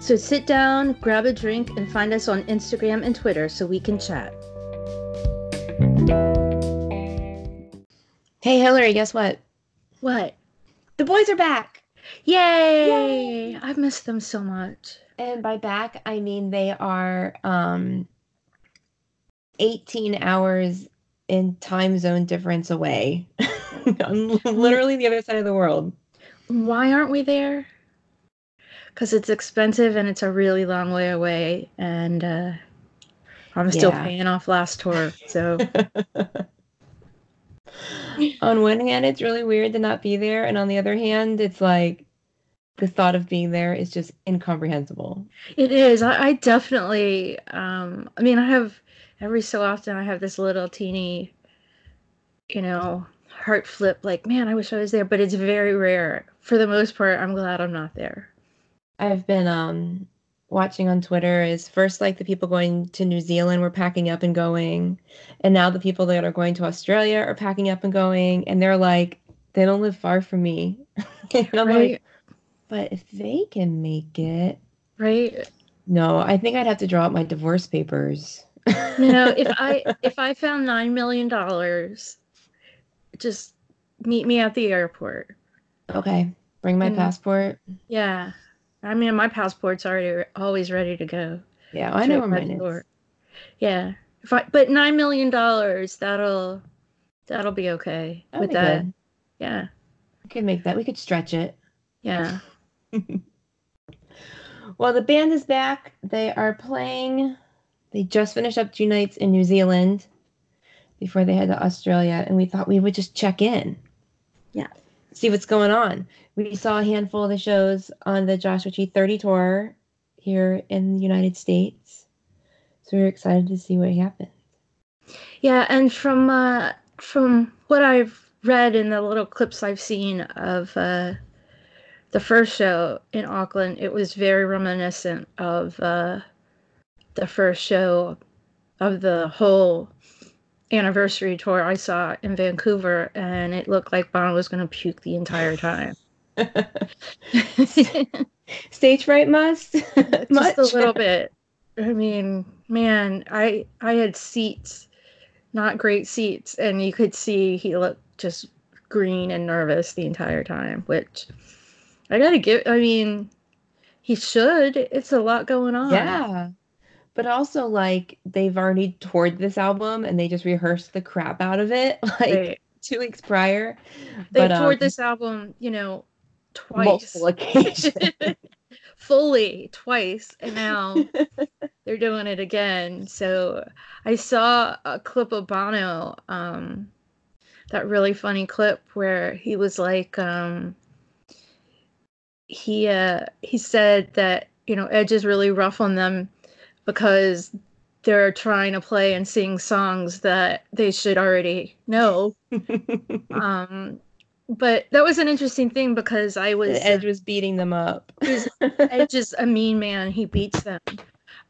So sit down, grab a drink, and find us on Instagram and Twitter so we can chat. Hey, Hillary, guess what? What? The boys are back! Yay! I've missed them so much. And by back, I mean they are um, 18 hours in time zone difference away. literally the other side of the world. Why aren't we there? Because it's expensive and it's a really long way away, and uh, I'm still Yeah. paying off last tour. So on one hand, it's really weird to not be there, and on the other hand, it's like the thought of being there is just incomprehensible. it is. I, I definitely. Um, I mean, I have every so often I have this little teeny, you know, heart flip. Like, man, I wish I was there, but it's very rare. For the most part, I'm glad I'm not there. I've been um watching on Twitter is first like the people going to New Zealand were packing up and going, and now the people that are going to Australia are packing up and going, and they're like, they don't live far from me. and I'm Right? like, but if they can make it, right. no, I think I'd have to draw up my divorce papers. You know, if I if I found nine million dollars, just meet me at the airport. okay, bring my Mm. passport. Yeah. I mean, my passport's already always ready to go. Yeah, I know where Straight by mine the is. Yeah. If I but nine million dollars, that'll that'll be okay That'd with be that. good. Yeah. We could make that. We could stretch it. Yeah. Well, the band is back. They are playing. They just finished up two nights in New Zealand before they head to Australia, and we thought we would just check in. Yeah. See what's going on. We saw a handful of the shows on the Joshua Tree 30 tour here in the United States. So we are excited to see what happens. Yeah, and from uh from what I've read in the little clips I've seen of uh the first show in Auckland, it was very reminiscent of uh the first show of the whole anniversary tour I saw in Vancouver and it looked like Bono was gonna puke the entire time. Stage fright must? just a little bit. I mean, man, I I had seats, not great seats, and you could see he looked just green and nervous the entire time. Which I gotta give. I mean, he should. It's a lot going on. Yeah. But also like they've already toured this album and they just rehearsed the crap out of it like They, two weeks prior. they But, toured um, this album, you know, twice, multiple occasions. fully twice, and now they're doing it again. So I saw a clip of Bono, um, that really funny clip where he was like, um, he uh, he said that you know Edge is really rough on them because they're trying to play and sing songs that they should already know. Um, but that was an interesting thing because I was The Edge was beating them up. Edge is a mean man. He beats them.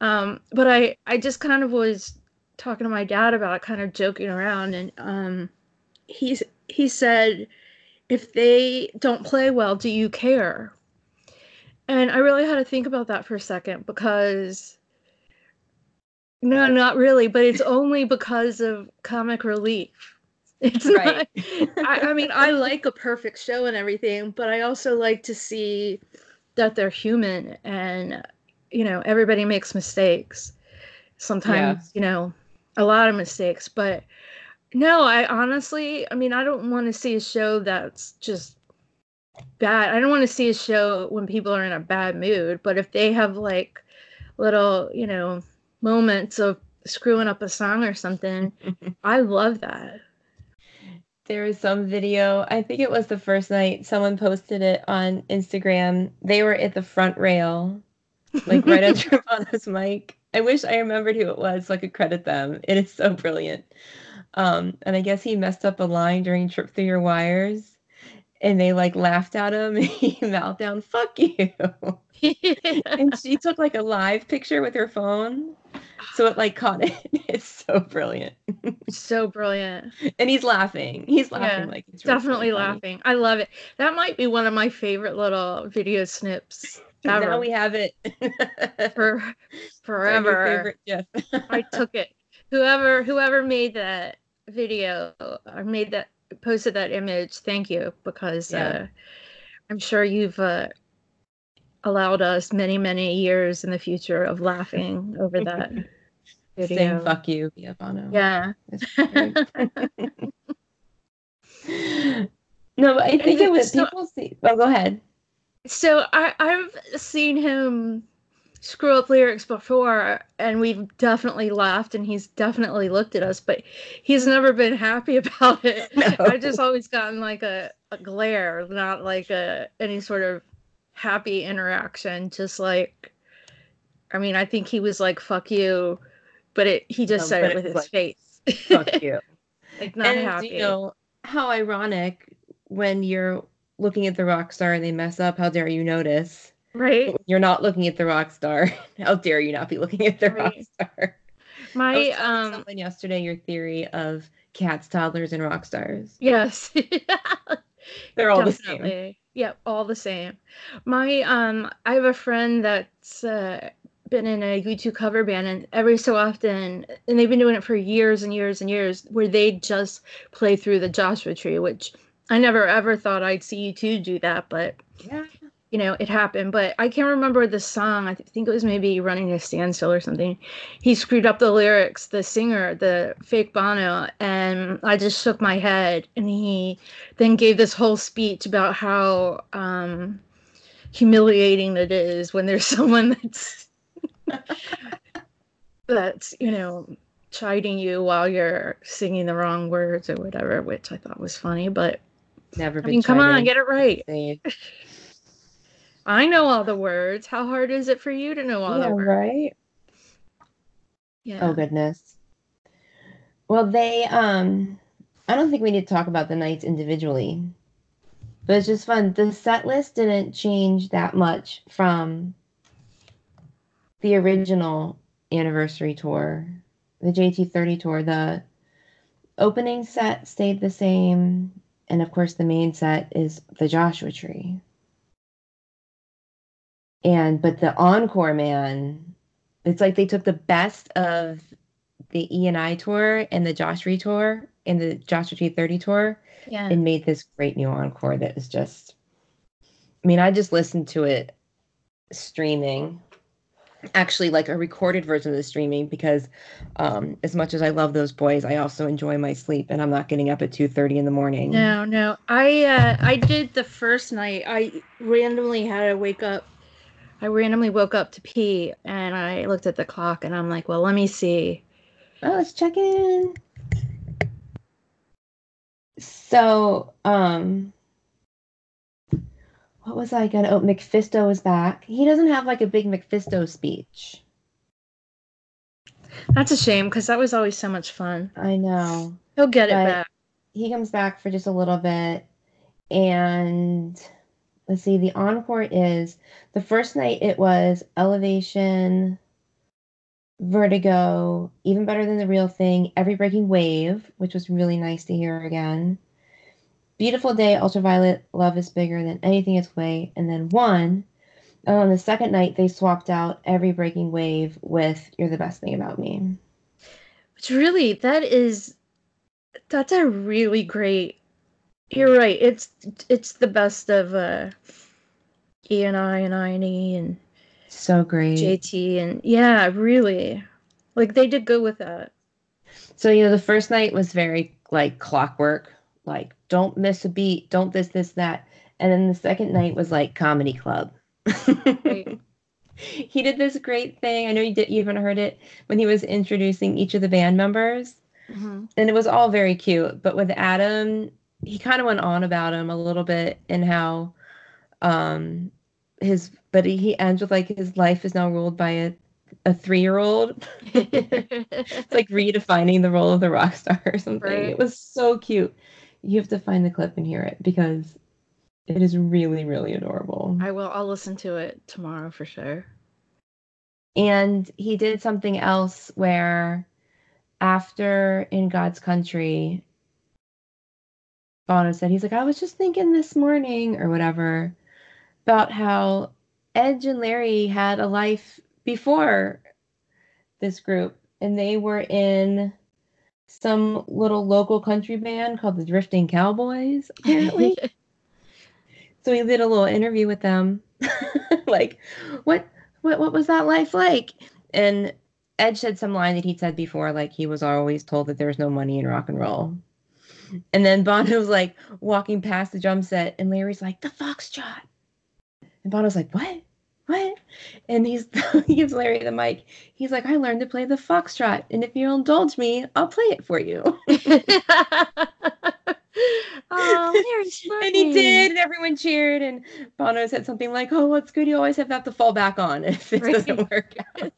Um, but I, I just kind of was talking to my dad about it, kind of joking around, and um, he's he said, if they don't play well, do you care? And I really had to think about that for a second because no, not really, but it's only because of comic relief. It's Right. not I, I mean, I like a perfect show and everything, but I also like to see that they're human and you know, everybody makes mistakes. Sometimes, you know, a lot of mistakes, but no, I honestly, I mean, I don't want to see a show that's just bad. I don't want to see a show when people are in a bad mood, but if they have like little, you know, moments of screwing up a song or something, I love that. there was some video, I think it was the first night, someone posted it on Instagram. They were at the front rail like right under Bono's mic. I wish I remembered who it was so I could credit them. It is so brilliant. Um, and I guess he messed up a line during Trip Through Your Wires, and they like laughed at him, and he mouthed down, "Fuck you." and she took like a live picture with her phone, so it like caught it. It's so brilliant. so brilliant. And he's laughing. He's laughing yeah, like it's really definitely laughing. I love it. That might be one of my favorite little video snips ever. Now we have it for forever. favorite GIF. I took it. Whoever whoever made that video or made that posted that image, thank you because yeah. uh, I'm sure you've uh, allowed us many many years in the future of laughing over that video. Saying fuck you, Biavano. Yeah. no, but I think it was people see. Oh, go ahead. So I I've seen him screw up lyrics before and we've definitely laughed and he's definitely looked at us but he's never been happy about it no. i've just always gotten like a, a glare not like a any sort of happy interaction just like i mean i think he was like fuck you but it he just no, said it with his like, face fuck you like not and, happy you know how ironic when you're looking at the rock star and they mess up how dare you notice Right. You're not looking at the rock star. How dare you not be looking at the right. rock star? My um someone yesterday your theory of cats, toddlers, and rock stars. Yes. They're all Definitely. the same. Yeah, all the same. My um I have a friend that's uh been in a U2 cover band and every so often and they've been doing it for years and years and years where they just play through the Joshua tree, which I never ever thought I'd see U2 do that, but yeah you know, it happened. But I can't remember the song. I think it was maybe Running a Standstill or something. He screwed up the lyrics, the singer, the fake Bono, and I just shook my head. And he then gave this whole speech about how um, humiliating it is when there's someone that's that's you know chiding you while you're singing the wrong words or whatever, which I thought was funny. But never. I mean, come on, get it right. I know all the words. How hard is it for you to know all yeah, the words? Right. Yeah. Oh goodness. Well, they um I don't think we need to talk about the nights individually. But it's just fun. The set list didn't change that much from the original anniversary tour, the JT30 tour. The opening set stayed the same, and of course the main set is the Joshua Tree and but the encore man it's like they took the best of the E and I tour and the Josh Tree tour and the Joshua Tree 30 tour yeah. and made this great new encore that is just I mean, I just listened to it streaming. Actually, like a recorded version of the streaming because um, as much as I love those boys, I also enjoy my sleep and I'm not getting up at 2:30 in the morning. No, no. I uh, I did the first night. I randomly had to wake up I randomly woke up to pee and I looked at the clock and I'm like, well, let me see. Oh, let's check in. So, um, what was I gonna? Oh, MacPhisto is back. He doesn't have like a big MacPhisto speech. That's a shame because that was always so much fun. I know. He'll get it back. He comes back for just a little bit, and let's see, the encore is the first night it was Elevation, Vertigo, even better than the real thing, Every Breaking Wave, which was really nice to hear again. Beautiful Day, Ultraviolet, Love is Bigger Than Anything Its Way, and then one. And on the second night, they swapped out Every Breaking Wave with You're the Best Thing About Me. Which really, that is, that's a really great you're right. It's it's the best of uh E and I and I and E and so great. JT and yeah, really. Like they did good with that. So, you know, the first night was very like clockwork, like don't miss a beat, don't this, this, that. And then the second night was like comedy club. Right. he did this great thing. I know you did you even heard it when he was introducing each of the band members. Mm-hmm. And it was all very cute. But with Adam, he kind of went on about him a little bit and how um his but he, he ends with like his life is now ruled by a a three year old. it's like redefining the role of the rock star or something. Right. It was so cute. You have to find the clip and hear it because it is really, really adorable. I will. I'll listen to it tomorrow for sure. And he did something else where after In God's Country, Bono said, he's like, I was just thinking this morning or whatever about how Edge and Larry had a life before this group, and they were in some little local country band called the Drifting Cowboys, apparently. so we did a little interview with them. like, what what what was that life like? And Edge said some line that he'd said before, like he was always told that there was no money in rock and roll. And then Bono was like walking past the drum set, and Larry's like, the foxtrot. And Bono's like, what? what? And he's he gives Larry the mic. He's like, I learned to play the foxtrot, and if you'll indulge me, I'll play it for you. oh, Larry's funny. and he did, and everyone cheered. And Bono said something like, "Oh, what's good? You always have that to fall back on if it right. doesn't work out."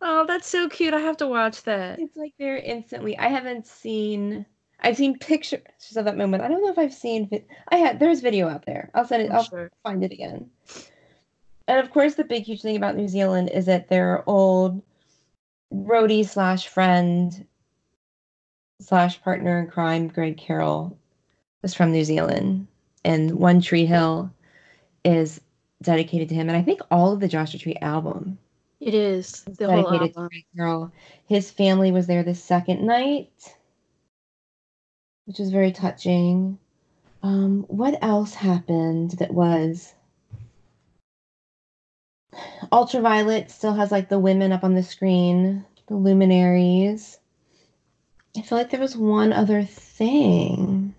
Oh, that's so cute. I have to watch that. It's like they're instantly. I haven't seen. I've seen pictures of that moment. I don't know if I've seen. I had. There's video out there. I'll send it. I'm I'll sure. find it again and of course, the big huge thing about New Zealand is that their old roadie slash friend slash partner in crime, Greg Carroll, was from New Zealand, and One Tree Hill is dedicated to him, and I think all of the Joshua Tree album. It is the whole album. Carroll. His family was there the second night, which was very touching. Um, what else happened that was Ultraviolet still has like the women up on the screen, the luminaries. I feel like there was one other thing.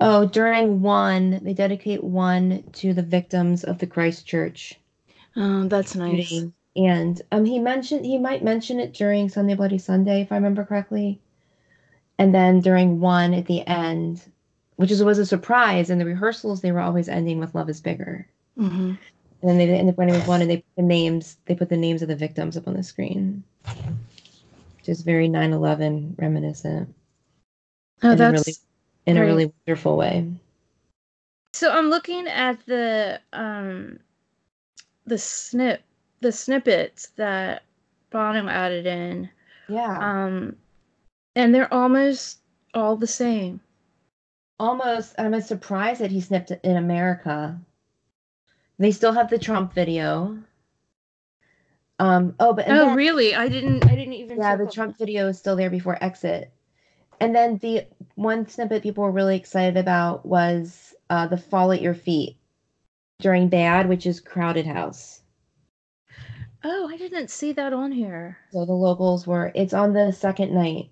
Oh, during one, they dedicate one to the victims of the Christchurch. Oh, that's nice. Shooting. And um, he mentioned he might mention it during Sunday Bloody Sunday, if I remember correctly. And then during one at the end, which is, was a surprise. In the rehearsals, they were always ending with "Love is bigger," mm-hmm. and then they end up ending with one, and they put the names they put the names of the victims up on the screen, which is very 9/11 reminiscent. Oh, in that's really, in a really wonderful way. So I'm looking at the um the snip the snippets that Bono added in. Yeah. Um and they're almost all the same almost I'm surprised that he snipped in America. They still have the Trump video. Um oh but Oh then, really? I didn't I didn't even Yeah, the Trump video is still there before exit. And then the one snippet people were really excited about was uh the fall at your feet during bad, which is crowded house. Oh, I didn't see that on here. So the locals were it's on the second night.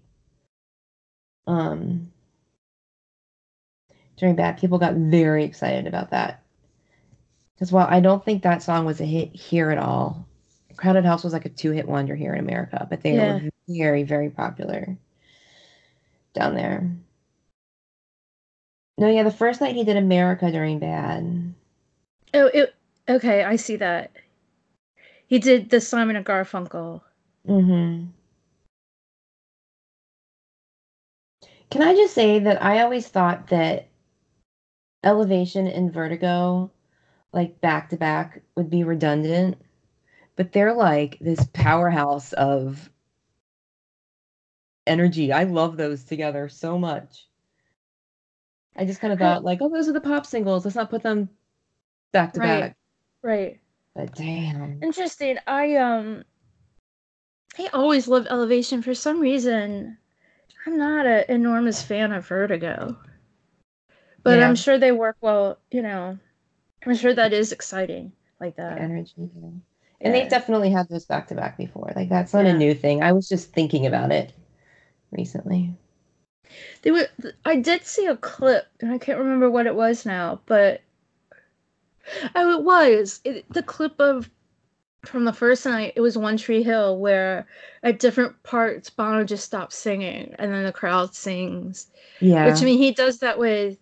Um during Bad, people got very excited about that. Because while I don't think that song was a hit here at all, Crowded House was like a two hit wonder here in America, but they yeah. were very, very popular down there. No, yeah, the first night he did America during Bad. Oh, it okay, I see that. He did the Simon and Garfunkel. Mm-hmm. Can I just say that I always thought that elevation and vertigo like back to back would be redundant but they're like this powerhouse of energy i love those together so much i just kind of thought like oh those are the pop singles let's not put them back to right. back right but damn interesting i um i always love elevation for some reason i'm not an enormous fan of vertigo but yeah. I'm sure they work well. You know, I'm sure that is exciting like that. The energy. Yeah. And they've definitely had those back to back before. Like that's not yeah. a new thing. I was just thinking about it recently. They were. I did see a clip, and I can't remember what it was now, but oh, it was it, the clip of from the first night. It was One Tree Hill, where at different parts Bono just stops singing, and then the crowd sings. Yeah, which I mean he does that with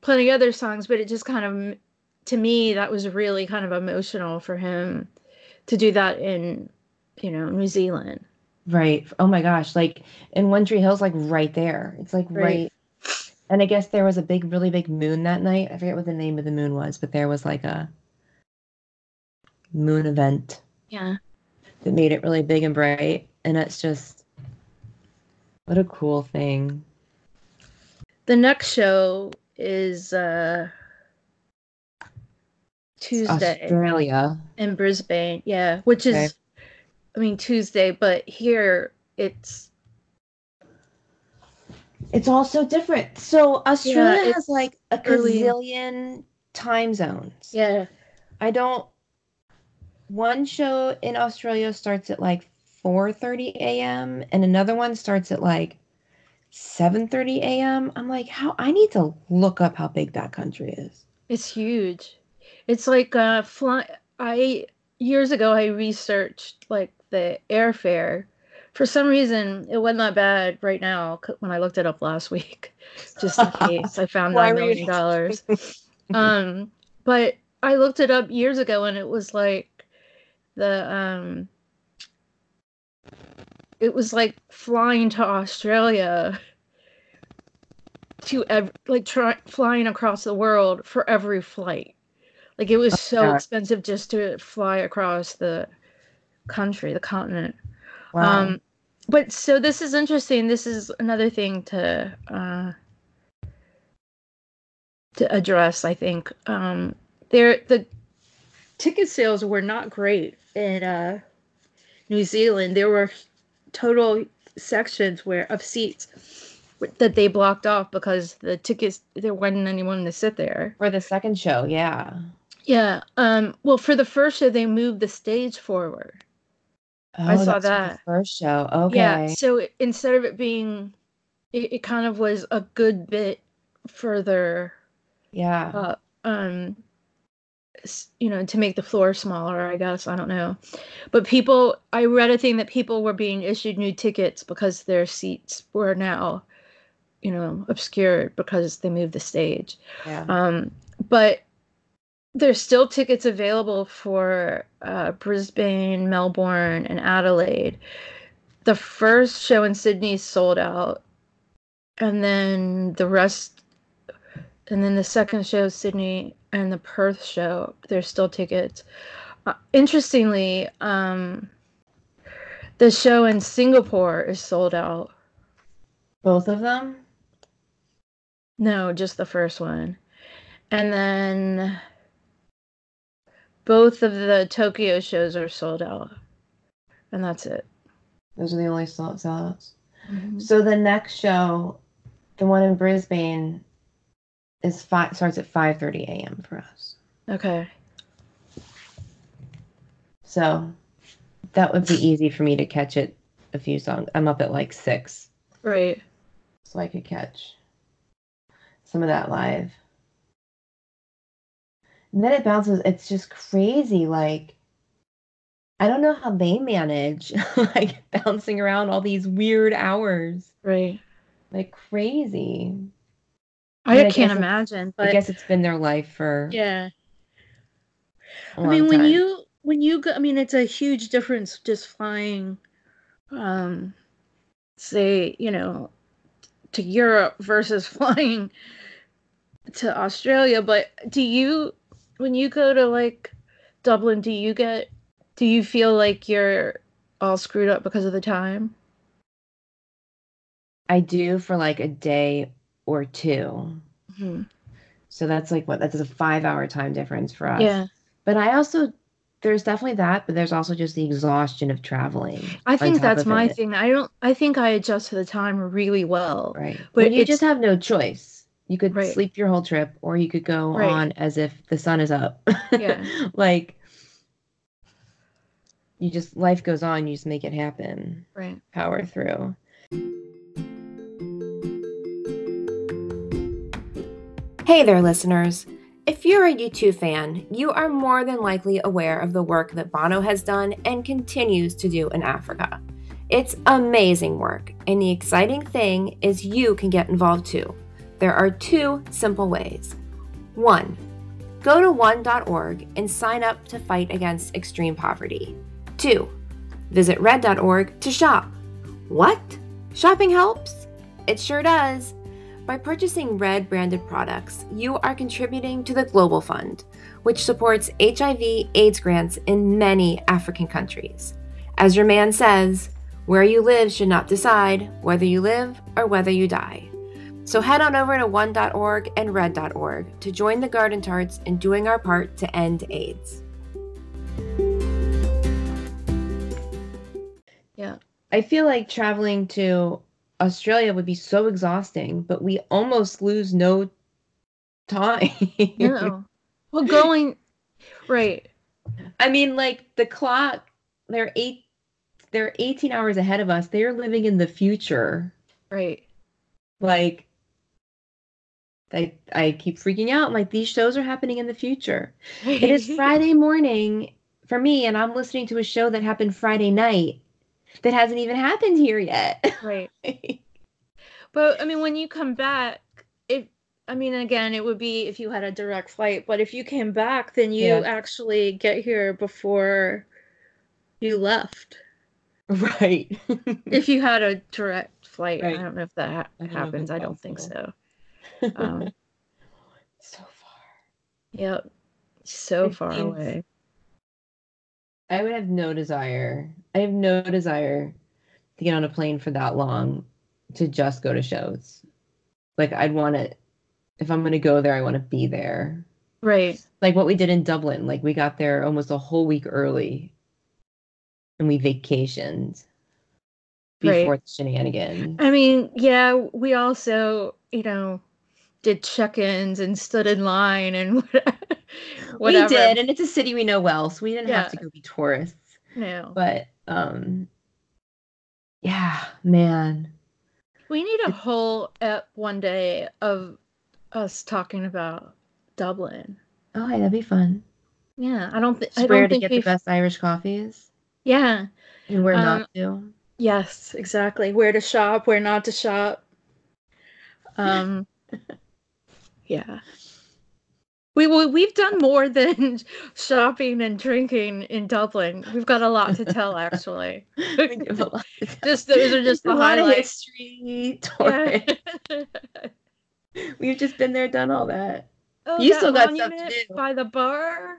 plenty other songs, but it just kind of to me that was really kind of emotional for him to do that in you know New Zealand. Right. Oh my gosh. Like in One Tree Hill's like right there. It's like right. right. And I guess there was a big, really big moon that night. I forget what the name of the moon was, but there was like a moon event. Yeah. That made it really big and bright. And it's just what a cool thing. The next show is uh Tuesday. Australia. In Brisbane. Yeah. Which is okay. I mean Tuesday, but here it's it's all so different. So Australia yeah, has like a gazillion time zones. Yeah. I don't one show in Australia starts at like 4:30 a.m. and another one starts at like 7:30 a.m. I'm like, how I need to look up how big that country is. It's huge. It's like uh fly I years ago I researched like the airfare. For some reason, it wasn't that bad right now when I looked it up last week, just in case I found nine million dollars. um, but I looked it up years ago, and it was like the um, it was like flying to Australia to ev- like try flying across the world for every flight. Like it was oh, so expensive just to fly across the country, the continent. Wow. Um, but so this is interesting. This is another thing to uh, to address. I think um, there the ticket sales were not great in uh, New Zealand. There were total sections where of seats that they blocked off because the tickets there wasn't anyone to sit there for the second show. Yeah. Yeah. Um, well, for the first show, they moved the stage forward. Oh, I saw that first show. Okay. Yeah. So instead of it being, it, it kind of was a good bit further. Yeah. Uh, um, you know, to make the floor smaller. I guess I don't know, but people. I read a thing that people were being issued new tickets because their seats were now, you know, obscured because they moved the stage. Yeah. Um, but there's still tickets available for uh, Brisbane, Melbourne, and Adelaide. The first show in Sydney sold out, and then the rest, and then the second show, Sydney, and the Perth show, there's still tickets. Uh, interestingly, um, the show in Singapore is sold out. Both of them? No, just the first one. And then both of the Tokyo shows are sold out, and that's it. Those are the only sold sellouts. Mm-hmm. So the next show, the one in Brisbane, is five starts at five thirty a.m. for us. Okay. So that would be easy for me to catch it a few songs. I'm up at like six. Right. So I could catch some of that live. And then it bounces. It's just crazy. Like, I don't know how they manage like bouncing around all these weird hours. Right. Like crazy. I, I can't imagine. But I guess it's been their life for yeah. I mean, when you when you go, I mean, it's a huge difference just flying, um, say you know, to Europe versus flying to Australia. But do you when you go to like Dublin, do you get do you feel like you're all screwed up because of the time? I do for like a day or 2 mm-hmm. So that's like what that's a five hour time difference for us. Yeah. But I also there's definitely that, but there's also just the exhaustion of traveling. I think that's my it. thing. I don't I think I adjust to the time really well. Right. But you just have no choice. You could right. sleep your whole trip, or you could go right. on as if the sun is up. Yeah. like you just life goes on, you just make it happen. Right. Power through. Hey there, listeners. If you're a U2 fan, you are more than likely aware of the work that Bono has done and continues to do in Africa. It's amazing work, and the exciting thing is you can get involved too. There are two simple ways. One, go to one.org and sign up to fight against extreme poverty. Two, visit red.org to shop. What? Shopping helps? It sure does. By purchasing Red branded products, you are contributing to the Global Fund, which supports HIV AIDS grants in many African countries. As your man says, where you live should not decide whether you live or whether you die. So head on over to one.org and red.org to join the Garden Tarts in doing our part to end AIDS. Yeah. I feel like traveling to Australia would be so exhausting, but we almost lose no time. no. Well, going right. I mean, like the clock, they're eight, they're 18 hours ahead of us. They're living in the future. Right. Like, I, I keep freaking out. like, these shows are happening in the future. it is Friday morning for me, and I'm listening to a show that happened Friday night that hasn't even happened here yet. Right. but I mean, when you come back, if I mean, again, it would be if you had a direct flight, but if you came back, then you yeah. actually get here before you left. Right. if you had a direct flight, right. I don't know if that ha- happens. I don't think so. Um, so far. Yep. So it far away. I would have no desire. I have no desire to get on a plane for that long to just go to shows. Like I'd want to if I'm going to go there, I want to be there. Right. Like what we did in Dublin. Like we got there almost a whole week early and we vacationed before right. the shenanigans. I mean, yeah, we also, you know, did check-ins and stood in line and whatever. We did, and it's a city we know well, so we didn't yeah. have to go be tourists. No. But um yeah, man. We need a whole ep one day of us talking about Dublin. Oh, hey, that'd be fun. Yeah, I don't, think I don't to get we've... the best Irish coffees. Yeah, and where um, not to. Yes, exactly. Where to shop, where not to shop. Um, yeah. We, we we've done more than shopping and drinking in Dublin. We've got a lot to tell, actually. just those are just the highlights. history. Yeah. We've just been there, done all that. Oh, you that still got stuff to do. By the bar,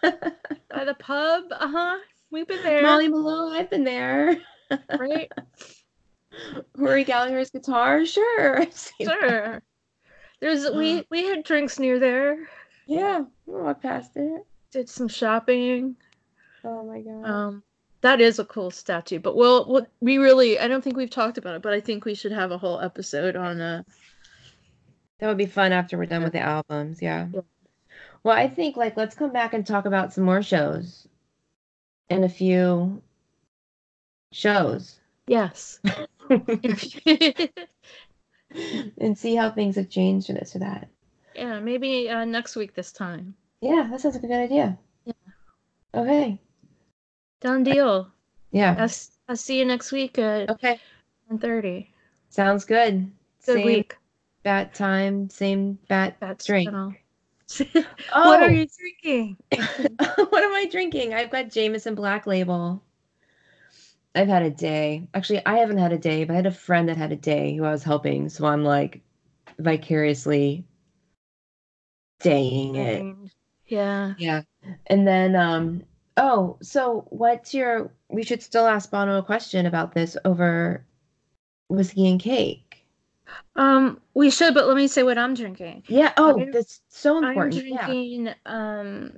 by the pub. Uh huh. We've been there. Molly Malone, I've been there. right. Rory Gallagher's guitar, sure. Sure. There's we we had drinks near there. Yeah, we walked past it. Did some shopping. Oh my god. Um, that is a cool statue. But we'll, we'll we really I don't think we've talked about it, but I think we should have a whole episode on uh that would be fun after we're done with the albums, yeah. yeah. Well, I think like let's come back and talk about some more shows and a few shows. Yes. and see how things have changed or this or that. Yeah, maybe uh, next week this time. Yeah, that sounds like a good idea. Yeah. Okay. Done deal. Yeah. I'll, I'll see you next week at okay. 1.30. Sounds good. Good same week. Bat time, same bat, bat drink. oh. What are you drinking? what am I drinking? I've got Jameson Black Label. I've had a day. Actually, I haven't had a day, but I had a friend that had a day who I was helping. So I'm like vicariously daying it. Yeah. Yeah. And then um oh, so what's your we should still ask Bono a question about this over whiskey and cake. Um, we should, but let me say what I'm drinking. Yeah. Oh, I'm, that's so important. I'm drinking yeah. um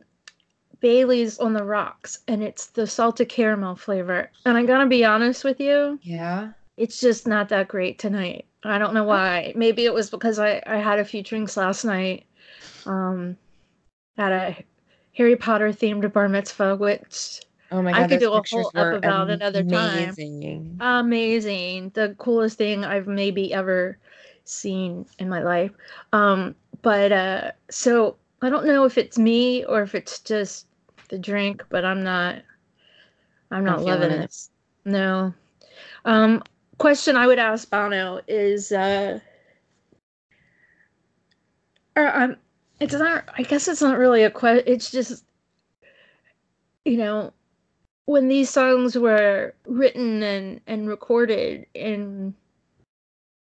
Bailey's on the rocks, and it's the salted caramel flavor. And I'm gonna be honest with you. Yeah. It's just not that great tonight. I don't know why. Maybe it was because I I had a few drinks last night. Um, at a Harry Potter themed bar mitzvah, which Oh my god, I could do a whole up about another time. Amazing. The coolest thing I've maybe ever seen in my life. Um, but uh so I don't know if it's me or if it's just the drink, but I'm not I'm not I'm loving it. it. No. Um question I would ask Bono is uh or um, it's not. I guess it's not really a question. It's just, you know, when these songs were written and and recorded in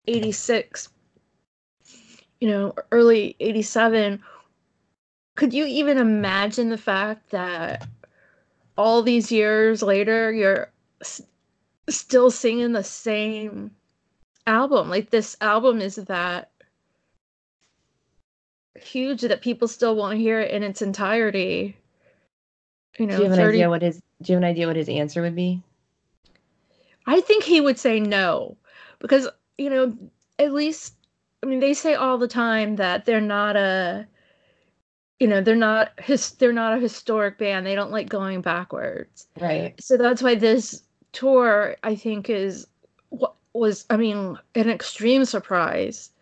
'86, you know, early '87. Could you even imagine the fact that all these years later, you're s- still singing the same album? Like this album is that huge that people still want to hear it in its entirety. You know, do you have 30 an idea what his do you have an idea what his answer would be? I think he would say no because you know at least I mean they say all the time that they're not a you know they're not his they're not a historic band they don't like going backwards Right. so that's why this tour I think is what was I mean an extreme surprise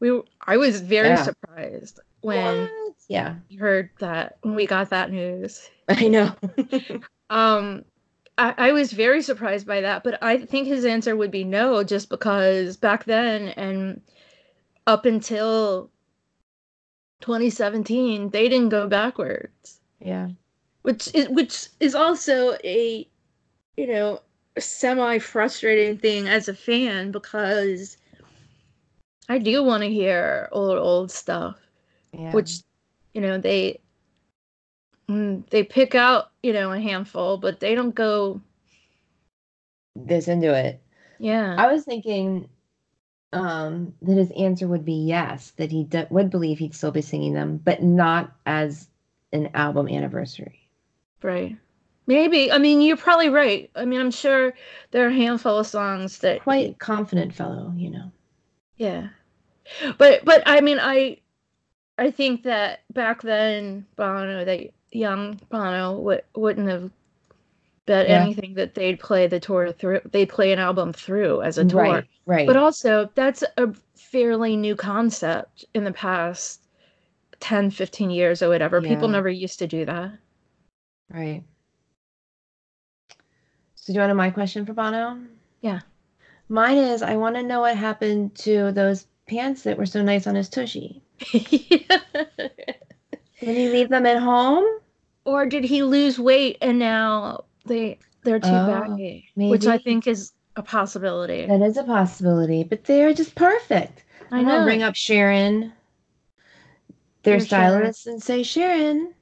we I was very Yeah. surprised when What? Yeah. heard that when we got that news I know. Um, I, I was very surprised by that, but I think his answer would be no, just because back then and up until 2017, they didn't go backwards, yeah. which is which is also a you know semi frustrating thing as a fan because I do want to hear old old stuff Yeah. which you know they mm, they pick out you know a handful but they don't go this into it. yeah I was thinking um that his answer would be yes, that he d- would believe he'd still be singing them, but not as an album anniversary. right maybe i mean you're probably right i mean i'm sure there are a handful of songs that Quite confident fellow, you know. yeah but but i mean i i think that back then bono that young bono w- wouldn't have bet Yeah. anything that they'd play the tour through they'd play an album through as a tour Right. Right. But also, that's a fairly new concept in the past 10, 15 years or whatever. People never used to do that. right. So do you want to know my question for Bono? Yeah. Mine is I want to know what happened to those pants that were so nice on his tushy. Did he leave them at home? or did he lose weight and now they they're too Oh, baggy? Which I think is a possibility. That is a possibility, but they're just perfect. I I'm know. Bring up Sharon, their Sharon. stylist, and say, Sharon,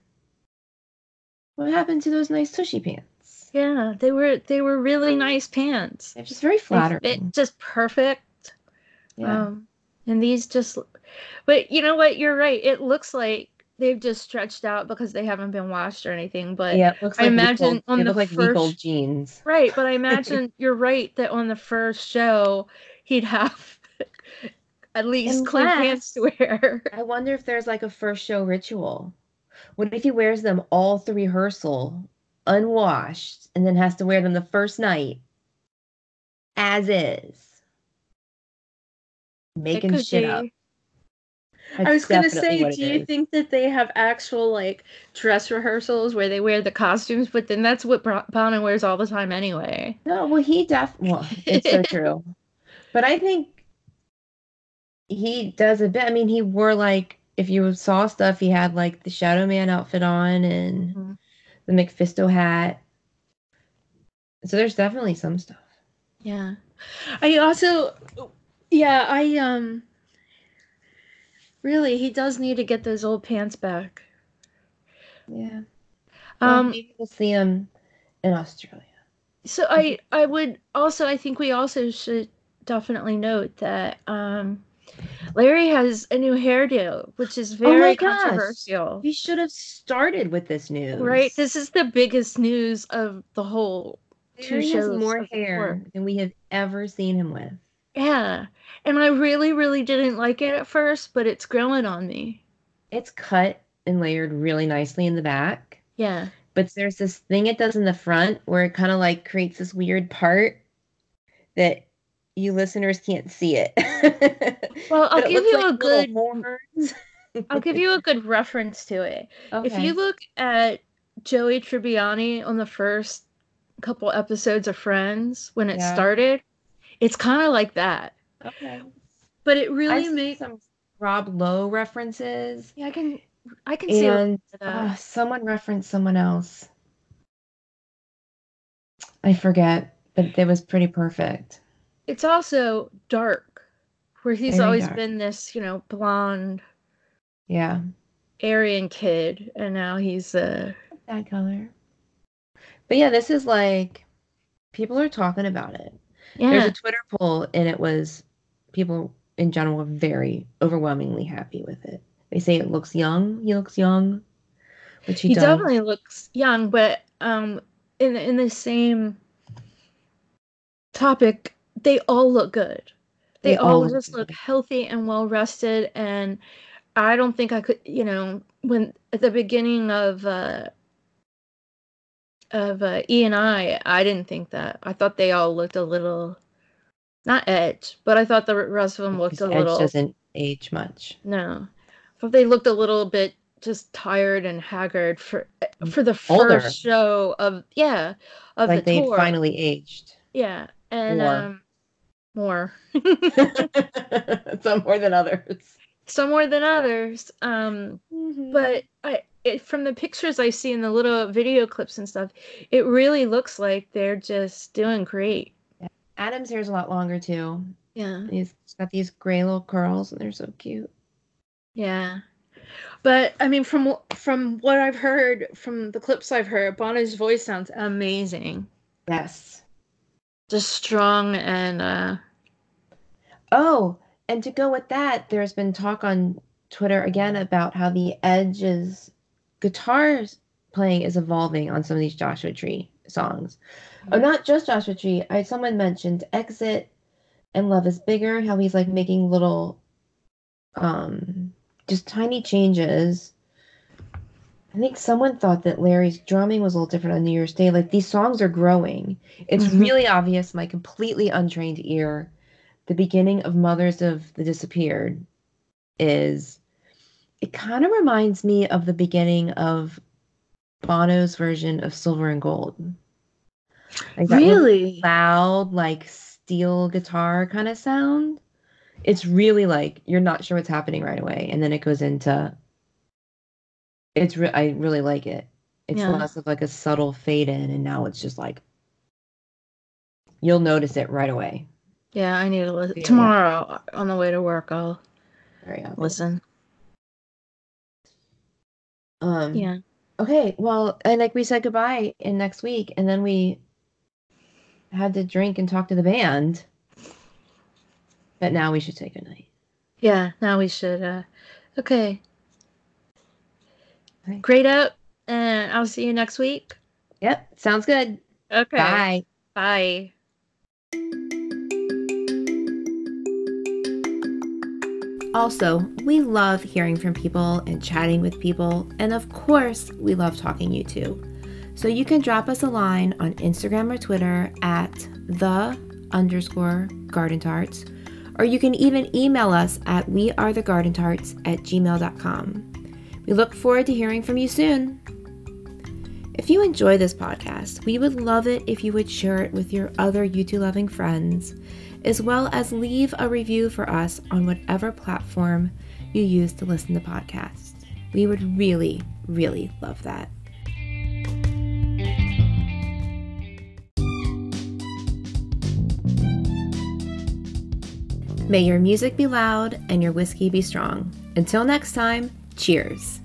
what happened to those nice tushy pants? yeah, they were they were really nice pants. They're just very flattering. fit just perfect. yeah. Um, and these just, but you know what? You're right. It looks like they've just stretched out because they haven't been washed or anything. But yeah, it looks I like imagine week-old- on they the look like week old first- jeans. right, but I imagine you're right that on the first show he'd have at least clean Unless- pants to wear. I wonder if there's like a first show ritual. What if he wears them all through rehearsal, unwashed, and then has to wear them the first night as is? Making shit be. up. I was gonna say, do you is. think that they have actual like dress rehearsals where they wear the costumes? But then that's what Bono wears all the time anyway. No, well, he def well, it's so true. But I think he does a bit. I mean, he wore like if you saw stuff, he had like the Shadow Man outfit on and Mhm. the MacPhisto hat. So there's definitely some stuff. Yeah. I also yeah, I um really he does need to get those old pants back. Yeah. Well, Um maybe we'll see him in Australia. so I I would also I think we also should definitely note that um Larry has a new hairdo, which is very Oh my gosh. controversial. We should have started with this news. Right? This is the biggest news of the whole two Larry has shows more hair than we have ever seen him with. Yeah. And I really, really didn't like it at first, but it's growing on me. It's cut and layered really nicely in the back. Yeah. but there's this thing it does in the front where it kind of like creates this weird part that you listeners can't see it. Well, I'll give you like a good horns. I'll give you a good reference to it. If you look at Joey Tribbiani on the first couple episodes of Friends when it Yeah. started, it's kind of like that. okay. But it really makes some Rob Lowe references. Yeah, I can I can see And that. uh, someone referenced someone else. I forget, but it was pretty perfect. it's also dark, where he's Very always dark. been this, you know, blonde Yeah, Aryan kid, and now he's uh that color. But yeah, this is like people are talking about it. There's a Twitter poll, and it was people in general were very overwhelmingly happy with it. They say it looks young. He looks young, which he, he definitely looks young, but um in in the same topic, they all look good. They, They all all look just good. look healthy and well rested and I don't think I could, you know, when at the beginning of uh of uh, E and I, I didn't think that. I thought they all looked a little not edge, but I thought the rest of them looked a Edge little doesn't age much. no. I thought they looked a little bit just tired and haggard for for the Older. first show of yeah of like the they tour. finally aged. yeah, and More. um more Some more than others. Some more than others. Um, but I it, from the pictures I see in the little video clips and stuff, it really looks like they're just doing great. Adam's hair's a lot longer too. Yeah. He's got these gray little curls, and they're so cute. Yeah. But I mean from from what I've heard from the clips I've heard, Bono's voice sounds amazing. Yes. Just strong and uh Oh, and to go with that, there's been talk on Twitter again about how the Edge's guitars playing is evolving on some of these Joshua Tree songs. Oh, not just Joshua Tree. I someone mentioned Exit and Love is Bigger, how he's like making little um just tiny changes. I think someone thought that Larry's drumming was a little different on New Year's Day. Like these songs are growing. It's Mhm. really obvious, my completely untrained ear. The beginning of Mothers of the Disappeared is it kind of reminds me of the beginning of Bono's version of Silver and Gold. Like really loud, like steel guitar kind of sound. It's really like you're not sure what's happening right away, and then it goes into. It's re- I really like it. It's Yeah. less of like a subtle fade in, and now it's just like you'll notice it right away. Yeah, I need to listen Yeah. tomorrow on the way to work. I'll obvious. listen. Um, Yeah. Okay. Well, and like we said goodbye in next week, and then we had to drink and talk to the band. But now we should say goodnight. Yeah, now we should uh okay. Okay. Great up and I'll see you next week. Yep. Sounds good. Okay. Bye. Bye. Also, we love hearing from people and chatting with people, and of course, we love talking U2. So you can drop us a line on Instagram or Twitter at the underscore garden tarts, or you can even email us at wearethegardentarts at gmail.com. We look forward to hearing from you soon. If you enjoy this podcast, we would love it if you would share it with your other U2 loving friends as well as leave a review for us on whatever platform you use to listen to podcasts. We would really, really love that. May your music be loud and your whiskey be strong. Until next time, cheers.